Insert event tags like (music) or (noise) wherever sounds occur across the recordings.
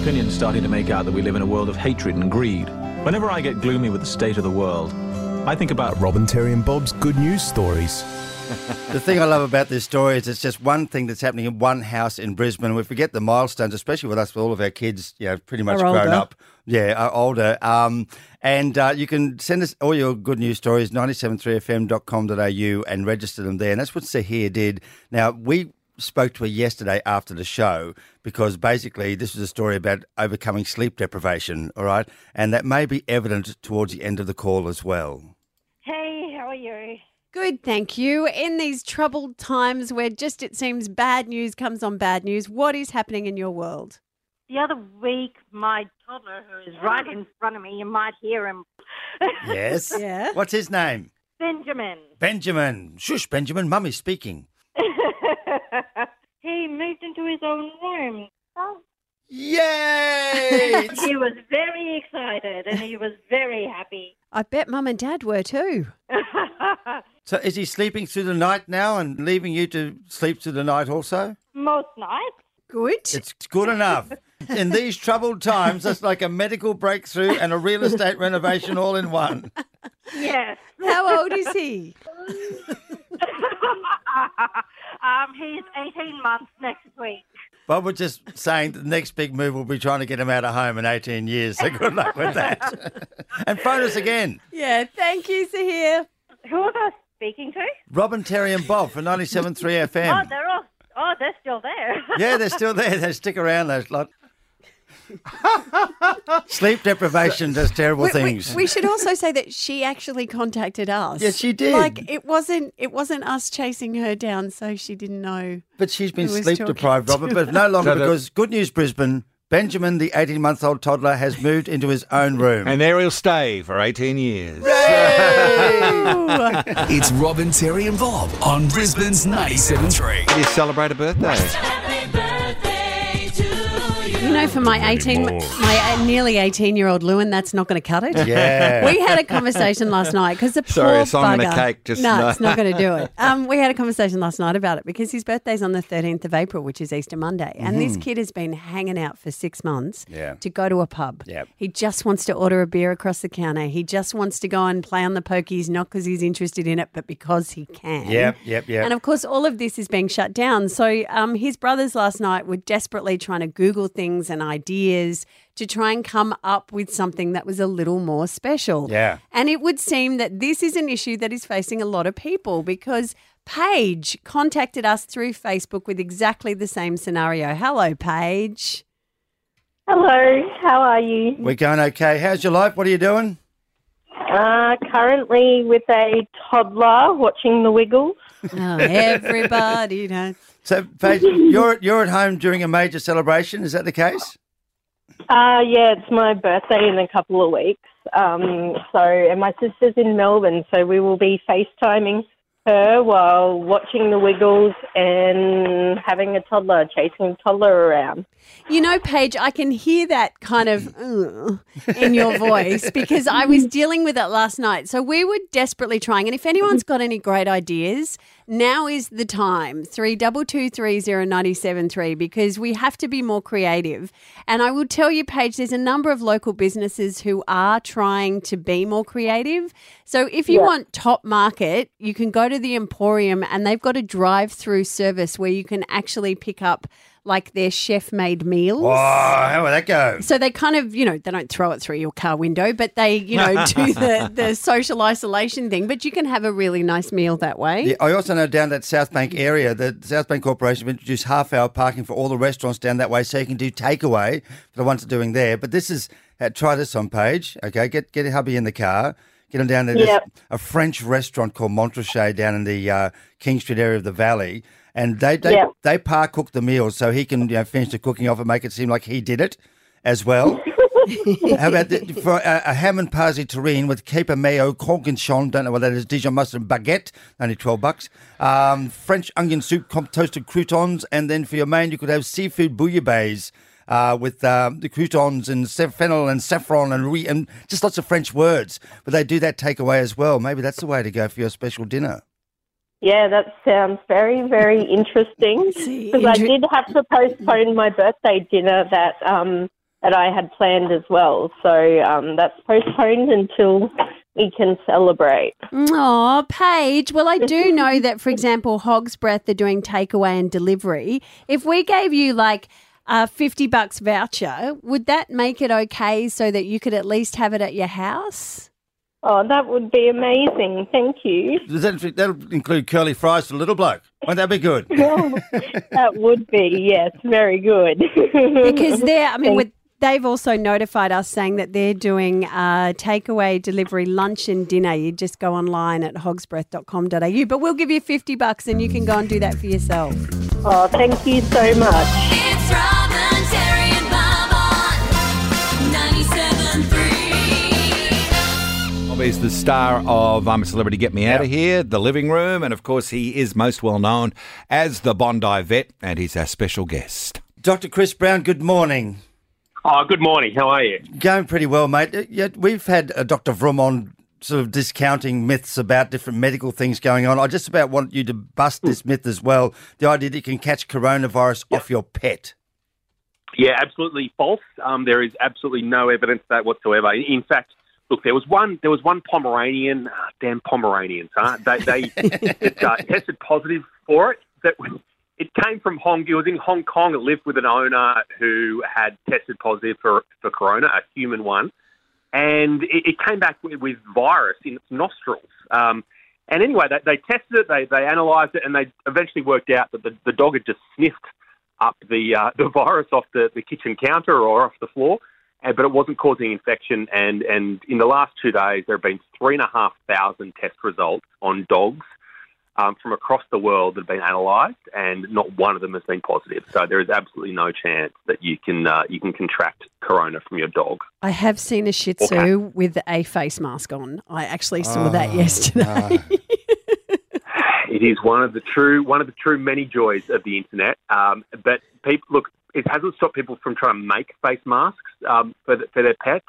opinion's starting to make out that we live in a world of hatred and greed. Whenever I get gloomy with the state of the world, I think about Robin Terry and Bob's good news stories. The thing I love about this story is it's just one thing that's happening in one house in Brisbane. We forget the milestones, especially with us, with all of our kids, you know, pretty much Are grown older. up. Yeah, are older. Um, and uh, you can send us all your good news stories, 973fm.com.au, and register them there. And that's what Sahir did. Now, we spoke to her yesterday after the show because basically this was a story about overcoming sleep deprivation, all right? And that may be evident towards the end of the call as well. Hey, how are you? Good, thank you. In these troubled times where just it seems bad news comes on bad news, what is happening in your world? The other week, my toddler, who is right in front of me, you might hear him, Yes? (laughs) Yeah. What's his name? Benjamin. Benjamin. Shush, Benjamin. Mummy's speaking. (laughs) he moved into his own room. Oh. Yay! (laughs) He was very excited and he was very happy. I bet mum and dad were too. (laughs) so is he sleeping through the night now and leaving you to sleep through the night also? Most nights. Good. It's good enough. In these troubled times, that's like a medical breakthrough and a real estate renovation all in one. Yes. How old is he? Um, he's 18 months next week. Bob was just saying the next big move will be trying to get him out of home in 18 years. So good luck with that. (laughs) and phone us again. Yeah, thank you, Sahir. Who was I speaking to? Robin, Terry and Bob for 97.3 FM. Oh, FM. they're all. Oh, they're still there. Yeah, they're still there. They stick around, those lot. (laughs) Sleep deprivation does terrible We, we- things. we should also say that she actually contacted us. Yes, she did. Like it wasn't it wasn't us chasing her down, so she didn't know. But she's been sleep deprived, to Robert, but no longer So the- because good news, Brisbane. Benjamin, the 18 month old toddler, has moved into his own room. And there he'll stay for 18 years. (laughs) It's Robin Terry and Bob on Brisbane's 97.3. You celebrate a birthday. You know, for my eighteen, my uh, nearly eighteen-year-old Lewin, that's not going to cut it. Yeah. (laughs) we had a conversation last night because the Sorry, poor a song and a bugger- cake, just no, no. it's not going to do it. (laughs) Um, we had a conversation last night about it because his birthday's on the thirteenth of April, which is Easter Monday, and this kid has been hanging out for six months Mm-hmm. Yeah. to go to a pub. Yep. He just wants to order a beer across the counter. He just wants to go and play on the pokies, not because he's interested in it, but because he can. Yep, yep, yep. And of course, all of this is being shut down. So um, his brothers last night were desperately trying to Google things and ideas to try and come up with something that was a little more special. Yeah. And it would seem that this is an issue that is facing a lot of people because Paige contacted us through Facebook with exactly the same scenario. Hello, Paige. Hello, how are you? We're going okay. How's your life? What are you doing? Uh, currently with a toddler watching the Wiggles. Oh, everybody knows. So, Paige, you're, you're at home during a major celebration. Is that the case? Uh, yeah, it's my birthday in a couple of weeks. Um, so, and my sister's in Melbourne, so we will be FaceTiming her while watching the Wiggles and having a toddler, chasing a toddler around. You know, Paige, I can hear that kind of in your voice (laughs) because I was dealing with it last night. So we were desperately trying. And if anyone's got any great ideas, now is the time. Three double two three zero ninety seven three because we have to be more creative. And I will tell you, Paige, there's a number of local businesses who are trying to be more creative. So if you want top market, you can go to the Emporium and they've got a drive through service where you can actually pick up like their chef made meals. Oh, how would that go? So they kind of, you know, they don't throw it through your car window, but they, you know, (laughs) do the, the social isolation thing. But you can have a really nice meal that way. Yeah, I also know down that South Bank area, the South Bank Corporation have introduced half hour parking for all the restaurants down that way so you can do takeaway for the ones that are doing there. But this is, uh, try this on Paige, okay? Get get hubby in the car, get them down there. There's a French restaurant called Montrachet down in the uh, King Street area of the Valley. And they they, Yep. they par cook the meals so he can you know, finish the cooking off and make it seem like he did it as well. (laughs) How about the, for a, a ham and parsley terrine with caper mayo, cornichon, don't know what that is, Dijon mustard baguette, only 12 bucks. Um, French onion soup, comp- toasted croutons, and then for your main, you could have seafood bouillabaisse. Uh, with um, the croutons and fennel and saffron and re- and just lots of French words, but they do that takeaway as well. Maybe that's the way to go for your special dinner. Yeah, that sounds very, very interesting. (laughs) Because I did have to postpone my birthday dinner that um, that I had planned as well. So um, that's postponed until we can celebrate. Oh, Paige. Well, I do (laughs) know that, for example, Hog's Breath are doing takeaway and delivery. If we gave you like a 50 bucks voucher, would that make it okay so that you could at least have it at your house? Oh, that would be amazing. Thank you. Does that, that'll include curly fries for the little bloke. Won't that be good? (laughs) that would be, yes, very good. Because (laughs) they're, I mean, with, they've also notified us saying that they're doing uh, takeaway, delivery, lunch and dinner. You just go online at hogsbreath.com.au. But we'll give you 50 bucks and you can go and do that for yourself. oh, thank you so much. 97.3. Is the star of I'm a Celebrity, Get Me Out of Yeah. Here, The Living Room, and of course, he is most well known as the Bondi Vet, and he's our special guest. Dr. Chris Brown, good morning. Oh, good morning. How are you? Going pretty well, mate. Uh, we've had uh, Dr. Vroom on sort of discounting myths about different medical things going on. I just about want you to bust this myth as well. The idea that you can catch coronavirus off your pet. Yeah, absolutely false. Um, there is absolutely no evidence of that whatsoever. In- In fact, look, there was one. There was one Pomeranian. ah, damn Pomeranians, huh? They they (laughs) it, uh, tested positive for it. That it came from Hong. It was in Hong Kong. It lived with an owner who had tested positive for for corona, a human one, and it, it came back with, with virus in its nostrils. Um, and anyway, they, they tested it, they, they analysed it, and they eventually worked out that the, the dog had just sniffed up the uh, the virus off the, the kitchen counter or off the floor, uh, but it wasn't causing infection. And, and in the last two days, there have been three and a half thousand test results on dogs um, from across the world that have been analysed, and not one of them has been positive. So there is absolutely no chance that you can uh, you can contract corona from your dog. I have seen a Shih Tzu Okay. with a face mask on. I actually saw that yesterday. Ah. (laughs) It is one of the true one of the true many joys of the internet. Um, but people look, it hasn't stopped people from trying to make face masks um, for the, for their pets.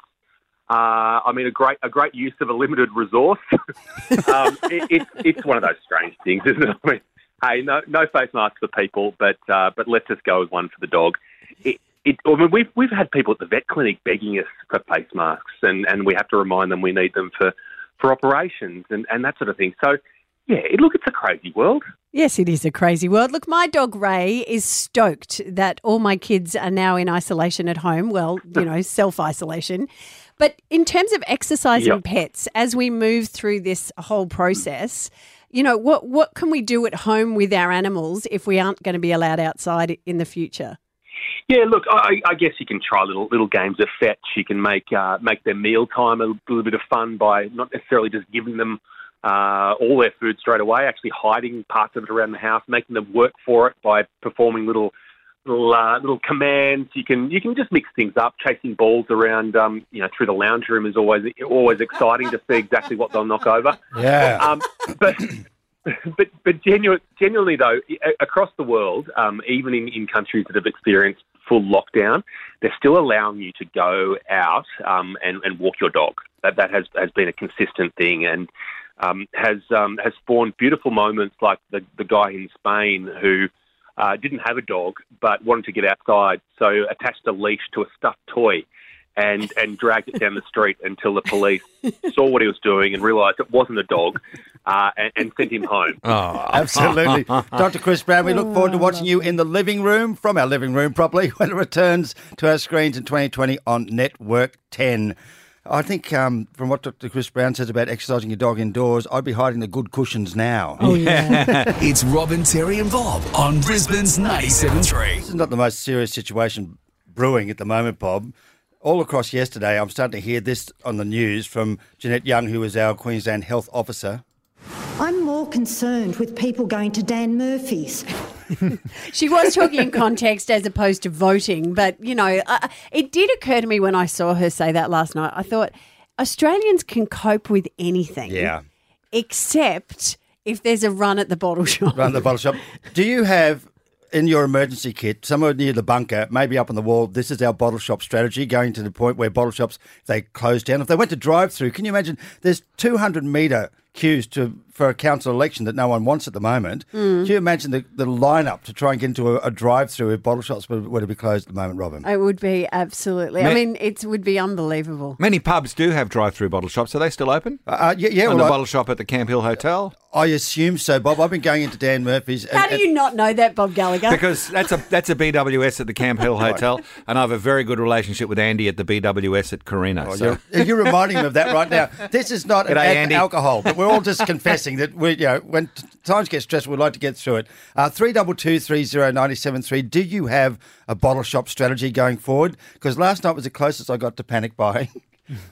Uh, I mean, a great a great use of a limited resource. (laughs) um, it, it's it's one of those strange things, isn't it? I mean, hey, no no face masks for people, but uh, but let's just go with one for the dog. It, it, I mean, we've we've had people at the vet clinic begging us for face masks, and, and we have to remind them we need them for, for operations and, and that sort of thing. So, yeah, it, look, it's a crazy world. Yes, it is a crazy world. Look, my dog Ray is stoked that all my kids are now in isolation at home. Well, (laughs) you know, self isolation. But in terms of exercising Yep. pets, as we move through this whole process, you know, what what can we do at home with our animals if we aren't going to be allowed outside in the future? Yeah, look, I, I guess you can try little little games of fetch. You can make uh, make their meal time a little bit of fun by not necessarily just giving them uh, all their food straight away, actually hiding parts of it around the house, making them work for it by performing little little uh, little commands. You can you can just mix things up. Chasing balls around, um, you know, through the lounge room is always always exciting to see exactly what they'll knock over. Yeah. Um, but but but genu- genuinely though, across the world, um, even in, in countries that have experienced full lockdown, they're still allowing you to go out um, and, and walk your dog. That that has has been a consistent thing and um, has um, has spawned beautiful moments like the the guy in Spain who. Uh, didn't have a dog, but wanted to get outside, so attached a leash to a stuffed toy, and and dragged it down the street until the police (laughs) saw what he was doing and realised it wasn't a dog, uh, and, and sent him home. Oh, Absolutely. (laughs) Dr. Chris Brown, we look forward to watching you in the living room, from our living room properly, (laughs) when it returns to our screens in 2020 on Network 10. I think um, from what Dr. Chris Brown says about exercising your dog indoors, I'd be hiding the good cushions now. Oh yeah. (laughs) (laughs) It's Robin, Terry, and Bob on Brisbane's 97.3. This is not the most serious situation brewing at the moment, Bob. All across yesterday, I'm starting to hear this on the news from Jeannette Young, who is our Queensland Health Officer. I'm more concerned with people going to Dan Murphy's. (laughs) She was talking in context as opposed to voting, but you know, uh, it did occur to me when I saw her say that last night. I thought Australians can cope with anything, yeah, except if there's a run at the bottle shop. Run the bottle shop. Do you have in your emergency kit, somewhere near the bunker, maybe up on the wall, this is our bottle shop strategy, going to the point where bottle shops, they close down. If they went to drive through, can you imagine there's 200 metre queues to for a council election that no one wants at the moment. Mm. Can you imagine the, the lineup to try and get into a, a drive-through if bottle shops were, were to be closed at the moment, Robin? It would be absolutely. I mean, it would be unbelievable. Many pubs do have drive-through bottle shops. Are they still open? Uh, yeah, yeah. and well, the I- bottle shop at the Camp Hill Hotel. I assume so, Bob. I've been going into Dan Murphy's. and- How do and- you not know that, Bob Gallagher? Because that's a that's a BWS at the Camp Hill (laughs) Hotel, and I have a very good relationship with Andy at the BWS at Carina. Oh, so. you're, you're reminding me of that right now. (laughs) This is not an G'day, ad Andy. alcohol, but we're all just confessing that we, you know, when times get stressful, we'd like to get through it. Uh, Three double two three zero ninety seven three. Do you have a bottle shop strategy going forward? Because last night was the closest I got to panic buying. (laughs)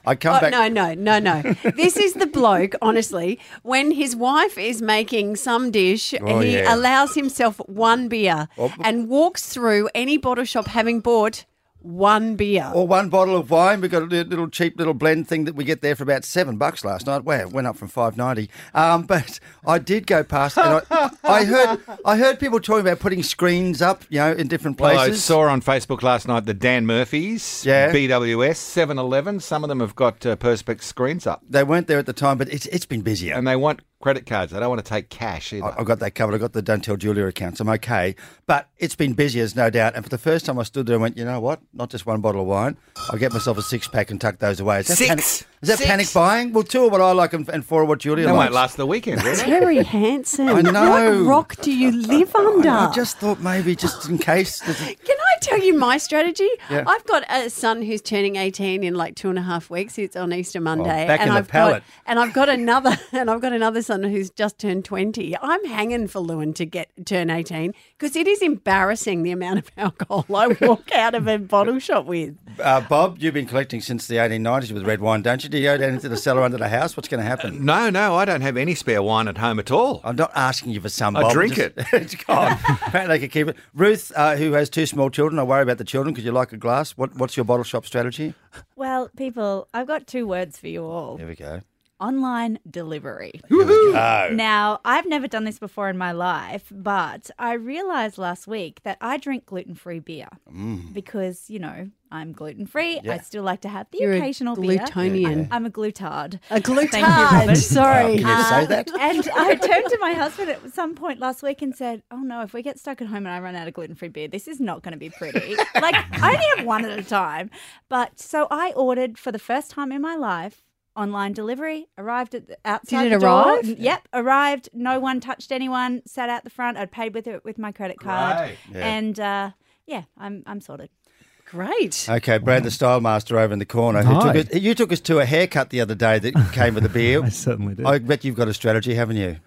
I come Oh, back. no, no, no, no. this is the bloke, honestly, when his wife is making some dish, Oh, he yeah. allows himself one beer Oh. and walks through any bottle shop having bought one beer. Or one bottle of wine. We've got a little cheap little blend thing that we get there for about seven bucks last night. Wow, it went up from five ninety. Um, but I did go past, and I, (laughs) I heard I heard people talking about putting screens up, you know, in different places. Well, I saw on Facebook last night the Dan Murphys, Yeah. BWS, 7 Eleven. Some of them have got uh, Perspex screens up. They weren't there at the time, but it's it's been busier. And they want credit cards. They don't want to take cash either. I- I've got that covered. I've got the Don't Tell Julia accounts. I'm okay. But it's been busy, as no doubt. And for the first time, I stood there and went, you know what? Not just one bottle of wine. I'll get myself a six pack and tuck those away. Is that, Six? Panic, is that Six? panic buying? Well, two are what I like and, and four are what Julia They likes. won't last the weekend, will they? Terry Hansen, I know. what rock do you live under? I just thought maybe just in case. Can I tell you my strategy? Yeah. I've got a son who's turning 18 in like two and a half weeks. It's on Easter Monday. Oh, back and in the I've pallet. Got, and I've got another (laughs) and I've got another son who's just turned 20. I'm hanging for Lewin to get turn 18 because it is embarrassing the amount of (laughs) alcohol I walk out of a bottle shop with. Uh, Bob, you've been collecting since the 1890s with red wine, don't you? Do you go down into the cellar under the house? What's going to happen? No, no, I don't have any spare wine at home at all. I'm not asking you for some. I Bob. drink Just- it. (laughs) It's gone. Apparently, they can keep it. Ruth, uh, who has two small children, I worry about the children because you like a glass. What, what's your bottle shop strategy? Well, people, I've got two words for you all Here we go. Online delivery. Now, I've never done this before in my life, but I realized last week that I drink gluten free beer because, you know, I'm gluten free. Mm. Yeah. I still like to have the You're a occasional beer. glutonian. I'm a glutard. A Thank you, glutard. Robin. Sorry. Can you say that? And I (laughs) turned to my husband at some point last week and said, Oh no, if we get stuck at home and I run out of gluten free beer, this is not going to be pretty. like, I only have one at a time. But so I ordered for the first time in my life online delivery, arrived at the, outside Did it the door. arrive? Yep, arrived. No one touched anyone, sat out the front. I'd paid with it with my credit card. Great. Yeah. And uh, yeah, I'm, I'm sorted. Great. Okay, Brad, the style master over in the corner. Who Hi. took us, you took us to a haircut the other day that (laughs) came with a beer. I certainly did. I bet you've got a strategy, haven't you?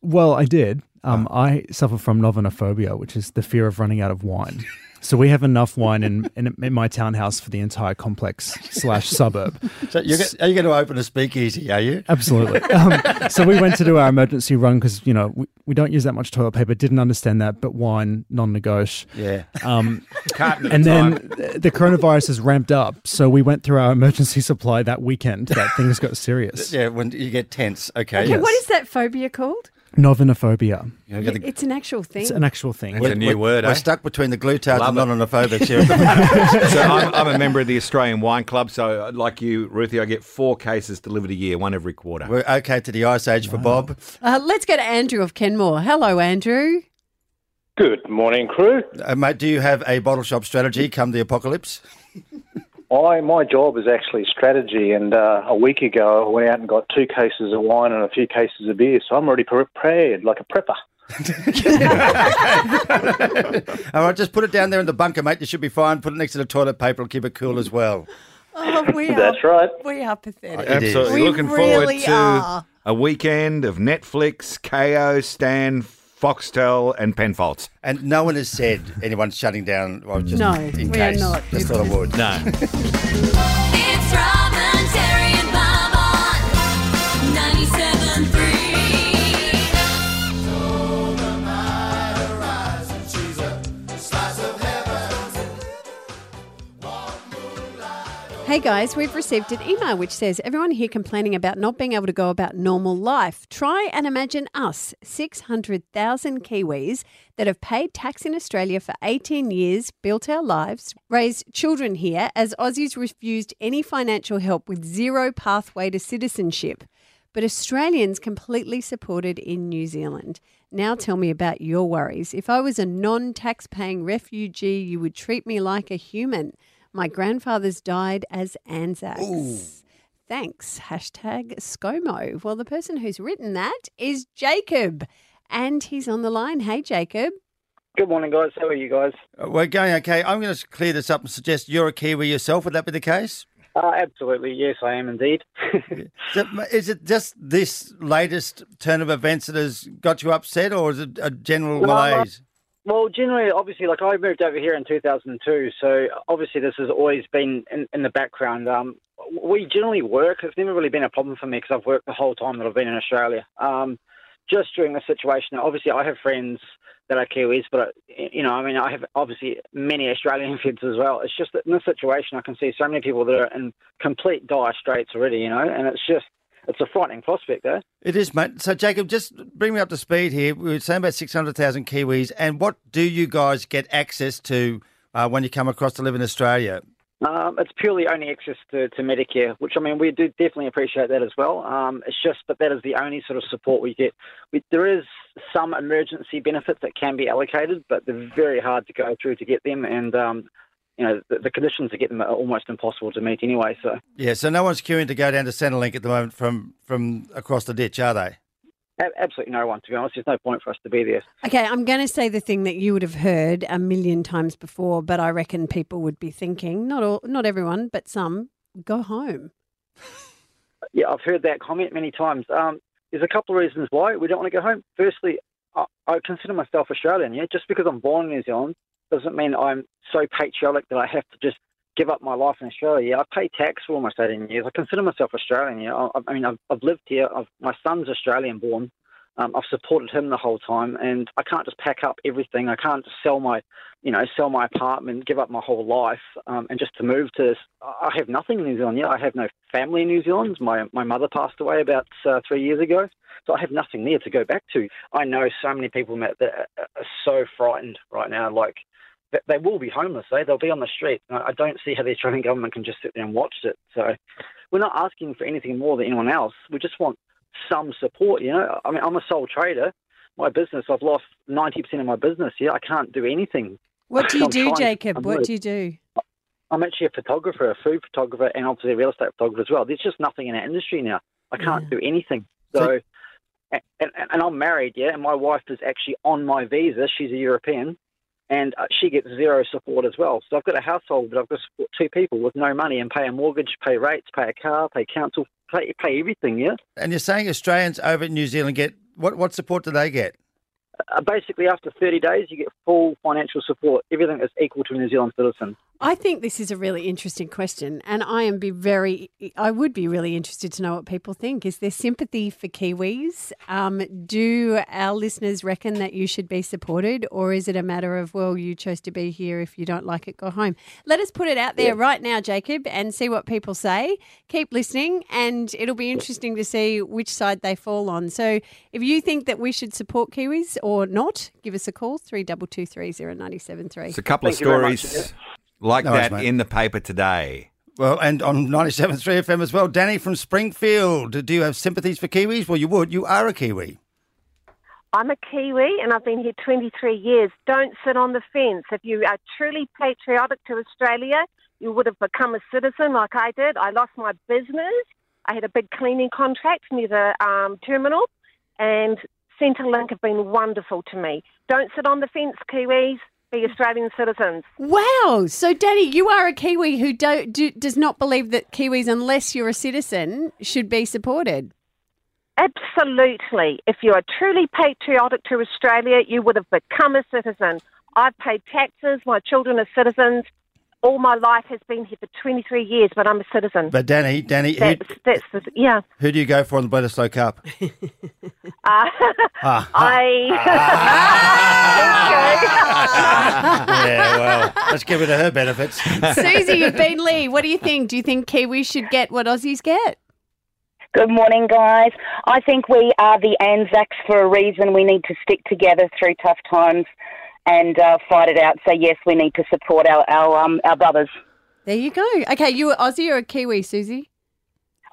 Well, I did. Um, I suffer from novinophobia, which is the fear of running out of wine. (laughs) So we have enough wine in, in, in my townhouse for the entire complex slash suburb. So you're, are you going to open a speakeasy? Are you? Absolutely. (laughs) Um, so we went to do our emergency run because you know we, we don't use that much toilet paper. Didn't understand that, but wine non-negotiable. Yeah. Um, (laughs) Carton at and a then time. the coronavirus has ramped up, so we went through our emergency supply that weekend. That things got (laughs) serious. Yeah, when you get tense. Okay. Okay, Yes. what is that phobia called? Novinophobia. You know, get the- It's an actual thing. It's an actual thing. It's a new word, We're eh? stuck between the glutards Love and it. non-anophobics (laughs) here. the moment. so I'm, I'm a member of the Australian Wine Club. So, like you, Ruthie, I get four cases delivered a year, one every quarter. We're okay to the ice age for Bob. Uh, let's go to Andrew of Kenmore. Hello, Andrew. Good morning, crew. Uh, mate, do you have a bottle shop strategy come the apocalypse? (laughs) I my job is actually strategy, and uh, a week ago I went out and got two cases of wine and a few cases of beer, so I'm already prepared like a prepper. (laughs) All right, just put it down there in the bunker, mate. You should be fine. Put it next to the toilet paper. It'll keep it cool as well. Oh, we are, That's right. We are pathetic. It is. Absolutely. We Looking really forward to are. a weekend of Netflix, Kayo, Stan, Foxtel, and Penfolds. And no one has said anyone's shutting down. Well, just No, in we are not. Just thought I would. No. (laughs) It's Robin, Hey guys, we've received an email which says everyone here complaining about not being able to go about normal life. Try and imagine us, 600,000 Kiwis that have paid tax in Australia for 18 years, built our lives, raised children here as Aussies refused any financial help with zero pathway to citizenship. but Australians completely supported in New Zealand. Now tell me about your worries. If I was a non tax paying refugee, you would treat me like a human. My grandfathers died as Anzacs. Thanks. Hashtag ScoMo. Well, the person who's written that is Jacob, and he's on the line. Hey, Jacob. Good morning, guys. How are you guys? Uh, We're going okay. I'm going to clear this up and suggest you're a Kiwi yourself. Would that be the case? Uh, absolutely, yes, I am indeed. (laughs) So, is it just this latest turn of events that has got you upset, or is it a general No, malaise? Well, generally, obviously, like I moved over here in 2002, so obviously this has always been in, in the background. Um, we generally work. It's never really been a problem for me because I've worked the whole time that I've been in Australia. Um, just during the situation, obviously, I have friends that are Kiwis, but you know, I mean, I have obviously many Australian (laughs) friends as well. It's just that in this situation, I can see so many people that are in complete dire straits already, you know, and it's just it's a frightening prospect, though. It is, mate. So, Jacob, just bring me up to speed here. We were saying about 600,000 Kiwis, and what do you guys get access to uh, when you come across to live in Australia? Um, it's purely only access to, to Medicare, which I mean we do definitely appreciate that as well. Um, it's just that that is the only sort of support we get. We, there is some emergency benefits that can be allocated, but they're very hard to go through to get them, and um, you know the, the conditions to get them are almost impossible to meet anyway. So Yeah, so no one's queuing to go down to Centrelink at the moment from, from across the ditch, are they? absolutely no one, to be honest. There's no point for us to be there. Okay, I'm going to say the thing that you would have heard a million times before, but I reckon people would be thinking, not all, not everyone, but some, go home. (laughs) Yeah, I've heard that comment many times. Um, there's a couple of reasons why we don't want to go home. Firstly, I, I consider myself Australian. Yeah, just because I'm born in New Zealand doesn't mean I'm so patriotic that I have to just give up my life in Australia. I pay tax for almost 18 years. I consider myself Australian. Yeah, I, I mean, I've, I've lived here. I've, my son's Australian born. Um, I've supported him the whole time, and I can't just pack up everything. I can't just sell my, you know, sell my apartment, give up my whole life, um, and just to move to. I have nothing in New Zealand. Yeah, I have no family in New Zealand. My my mother passed away about uh, three years ago, so I have nothing there to go back to. I know so many people, that are so frightened right now. Like they will be homeless. Eh? They'll be on the street. I I don't see how the Australian government can just sit there and watch it. So we're not asking for anything more than anyone else. We just want some support. You know, I mean, I'm a sole trader. My business, I've lost ninety percent of my business. Yeah, I can't do anything. What do you I'm do, trying- Jacob? I'm What really- do you do? I'm actually a photographer, a food photographer, and obviously a real estate photographer as well. There's just nothing in our industry now. I can't do anything. So, and, and, and I'm married, yeah, and my wife is actually on my visa. She's a European, and uh, she gets zero support as well. So I've got a household, but I've got to support two people with no money and pay a mortgage, pay rates, pay a car, pay council, pay, pay everything, yeah. And you're saying Australians over in New Zealand get what? What support do they get? Uh, basically, after 30 days, you get full financial support. Everything is equal to a New Zealand citizen. I think this is a really interesting question, and I am be very. I would be really interested to know what people think. Is there sympathy for Kiwis? Um, do our listeners reckon that you should be supported, or is it a matter of well, you chose to be here. If you don't like it, go home. Let us put it out there right now, Jacob, and see what people say. Keep listening, and it'll be interesting to see which side they fall on. So, if you think that we should support Kiwis or not, give us a call three double two three zero ninety seven three. It's a couple of stories like No that mate. in the paper today. Well, and on 97.3 FM as well. Danny from Springfield. Do you have sympathies for Kiwis? Well, you would. You are a Kiwi. I'm a Kiwi and I've been here 23 years. Don't sit on the fence. If you are truly patriotic to Australia, you would have become a citizen like I did. I lost my business. I had a big cleaning contract near the um, terminal, and Centrelink have been wonderful to me. Don't sit on the fence, Kiwis. Be Australian citizens. Wow. So, Danny, you are a Kiwi who do, do, does not believe that Kiwis, unless you're a citizen, should be supported. Absolutely. If you are truly patriotic to Australia, you would have become a citizen. I've paid taxes. My children are citizens. All my life has been here for 23 years, but I'm a citizen. But Danny, Danny, who, That's, that's the, yeah. who do you go for in the Bledisloe Cup? (laughs) Uh, Ah, (laughs) I. (laughs) yeah, well, let's give it to her benefits. Susie, you've been Lee. What do you think? Do you think Kiwis should get what Aussies get? Good morning, guys. I think we are the Anzacs for a reason. We need to stick together through tough times and uh, fight it out. So yes, we need to support our our, um, our brothers. There you go. Okay, you were Aussie or a Kiwi, Susie?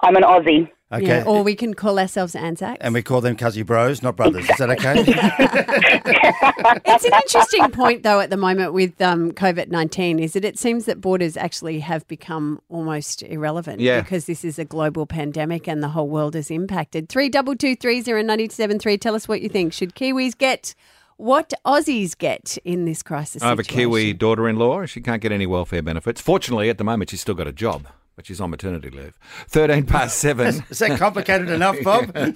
I'm an Aussie. Okay. Yeah, or we can call ourselves Anzacs. and we call them Cuzzy Bros, not brothers. Is that okay? (laughs) It's an interesting point, though, at the moment with um, COVID 19 is that it seems that borders actually have become almost irrelevant Yeah. because this is a global pandemic and the whole world is impacted. 32230973. Tell us what you think. Should Kiwis get what Aussies get in this crisis? I have a? Kiwi daughter in law. She can't get any welfare benefits. Fortunately, at the moment, she's still got a job, but she's on maternity leave. 13 past (laughs) 7. Is that complicated enough, Bob? (laughs) a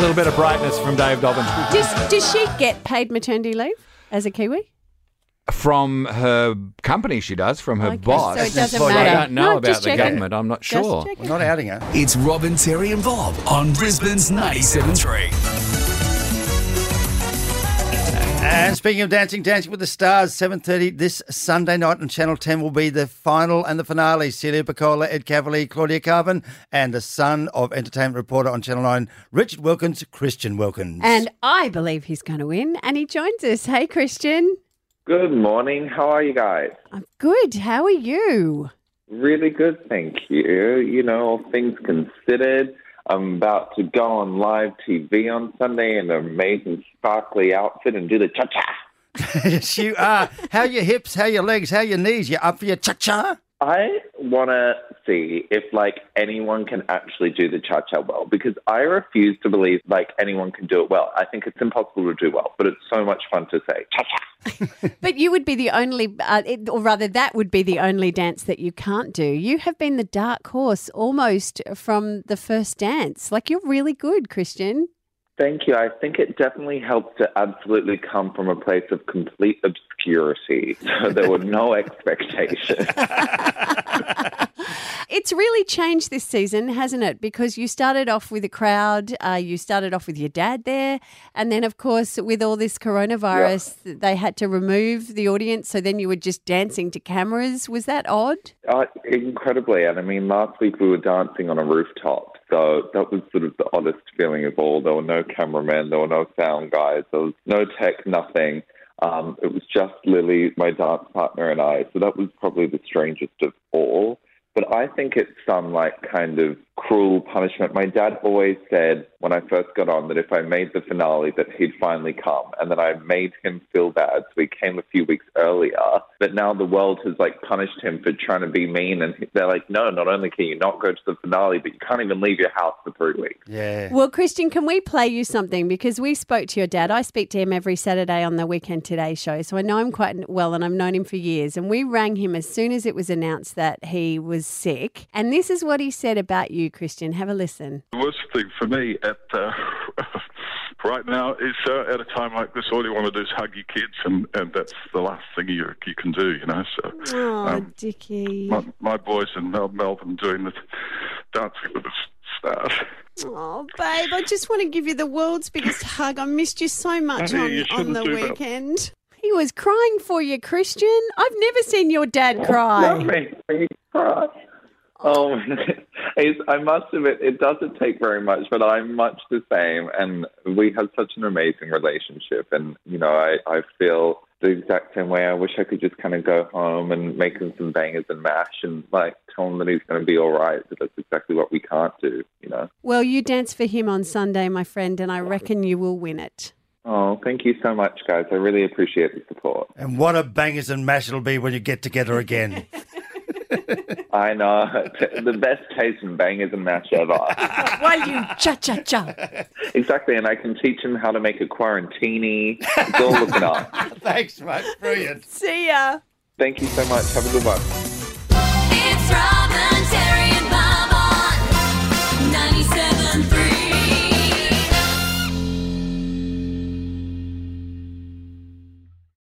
little bit of brightness from Dave Dobbyn. Does, does she get paid maternity leave as a Kiwi? From her company, she does, from her Okay, boss. so it doesn't I matter. don't know No, about just the checking. government. I'm not Just sure. We're not outing her. It's Robin, Terry, and Bob on Brisbane's 97.3. And speaking of dancing, Dancing with the Stars, 7.30 this Sunday night on Channel 10 will be the final and the finale. Celia Pacquola, Ed Kavalee, Claudia Karvan, and the son of entertainment reporter on Channel 9, Richard Wilkins, Christian Wilkins. And I believe he's going to win. And he joins us. Hey, Christian. Good morning. How are you guys? I'm good. How are you? Really good, thank you. You know, all things considered, I'm about to go on live TV on Sunday in an amazing sparkly outfit and do the cha cha. (laughs) yes, you are. How your hips, how your legs, how your knees? You up for your cha-cha? I want to see if like anyone can actually do the cha cha well because I refuse to believe like anyone can do it well. I think it's impossible to do well, but it's so much fun to say cha cha. (laughs) But you would be the only, uh, it, or rather, that would be the only dance that you can't do. You have been the dark horse almost from the first dance. Like, you're really good, Christian. Thank you. I think it definitely helped to absolutely come from a place of complete obscurity. (laughs) So there were no expectations. (laughs) It's really changed this season, hasn't it? Because you started off with a crowd, uh, you started off with your dad there, and then, of course, with all this coronavirus, they had to remove the audience. So then you were just dancing to cameras. Was that odd? Uh, incredibly. And I mean, last week we were dancing on a rooftop. So that was sort of the oddest feeling of all. There were no cameramen, there were no sound guys, there was no tech, nothing. Um, it was just Lily, my dance partner, and I. So that was probably the strangest of all. But I think it's some like kind of cruel punishment. My dad always said when I first got on that if I made the finale that he'd finally come and that I made him feel bad. So he came a few weeks earlier. But now the world has like punished him for trying to be mean and they're like, no, not only can you not go to the finale, but you can't even leave your house for three weeks. Yeah. Well, Christian, can we play you something? Because we spoke to your dad. I speak to him every Saturday on the Weekend Today show. So I know him quite well and I've known him for years. And we rang him as soon as it was announced that he was sick. And this is what he said about you, Christian. Have a listen. The worst thing for me at uh, (laughs) right now is uh, at a time like this, all you want to do is hug your kids, and, and that's the last thing you you can do, you know. So Oh, um, Dickie. my, my boys in Melbourne doing the dancing with the stars. Oh, babe, I just want to give you the world's biggest hug. I missed you so much Honey, on, you on the do that. weekend. He was crying for you, Christian. I've never seen your dad cry. Not me. Me cry. Oh, (laughs) it's, I must admit, it doesn't take very much, but I'm much the same. And we have such an amazing relationship. And, you know, I, I feel the exact same way. I wish I could just kind of go home and make him some bangers and mash and, like, tell him that he's going to be all right. But that's exactly what we can't do, you know? Well, you dance for him on Sunday, my friend, and I reckon you will win it. Oh, thank you so much, guys. I really appreciate the support. And what a bangers and mash it'll be when you get together again. (laughs) (laughs) I know. the best taste in bangers and mash ever. (laughs) While you cha cha cha. exactly. And I can teach him how to make a quarantini. It's all looking up. (laughs) Thanks, mate. Brilliant. See ya. Thank you so much. Have a good one.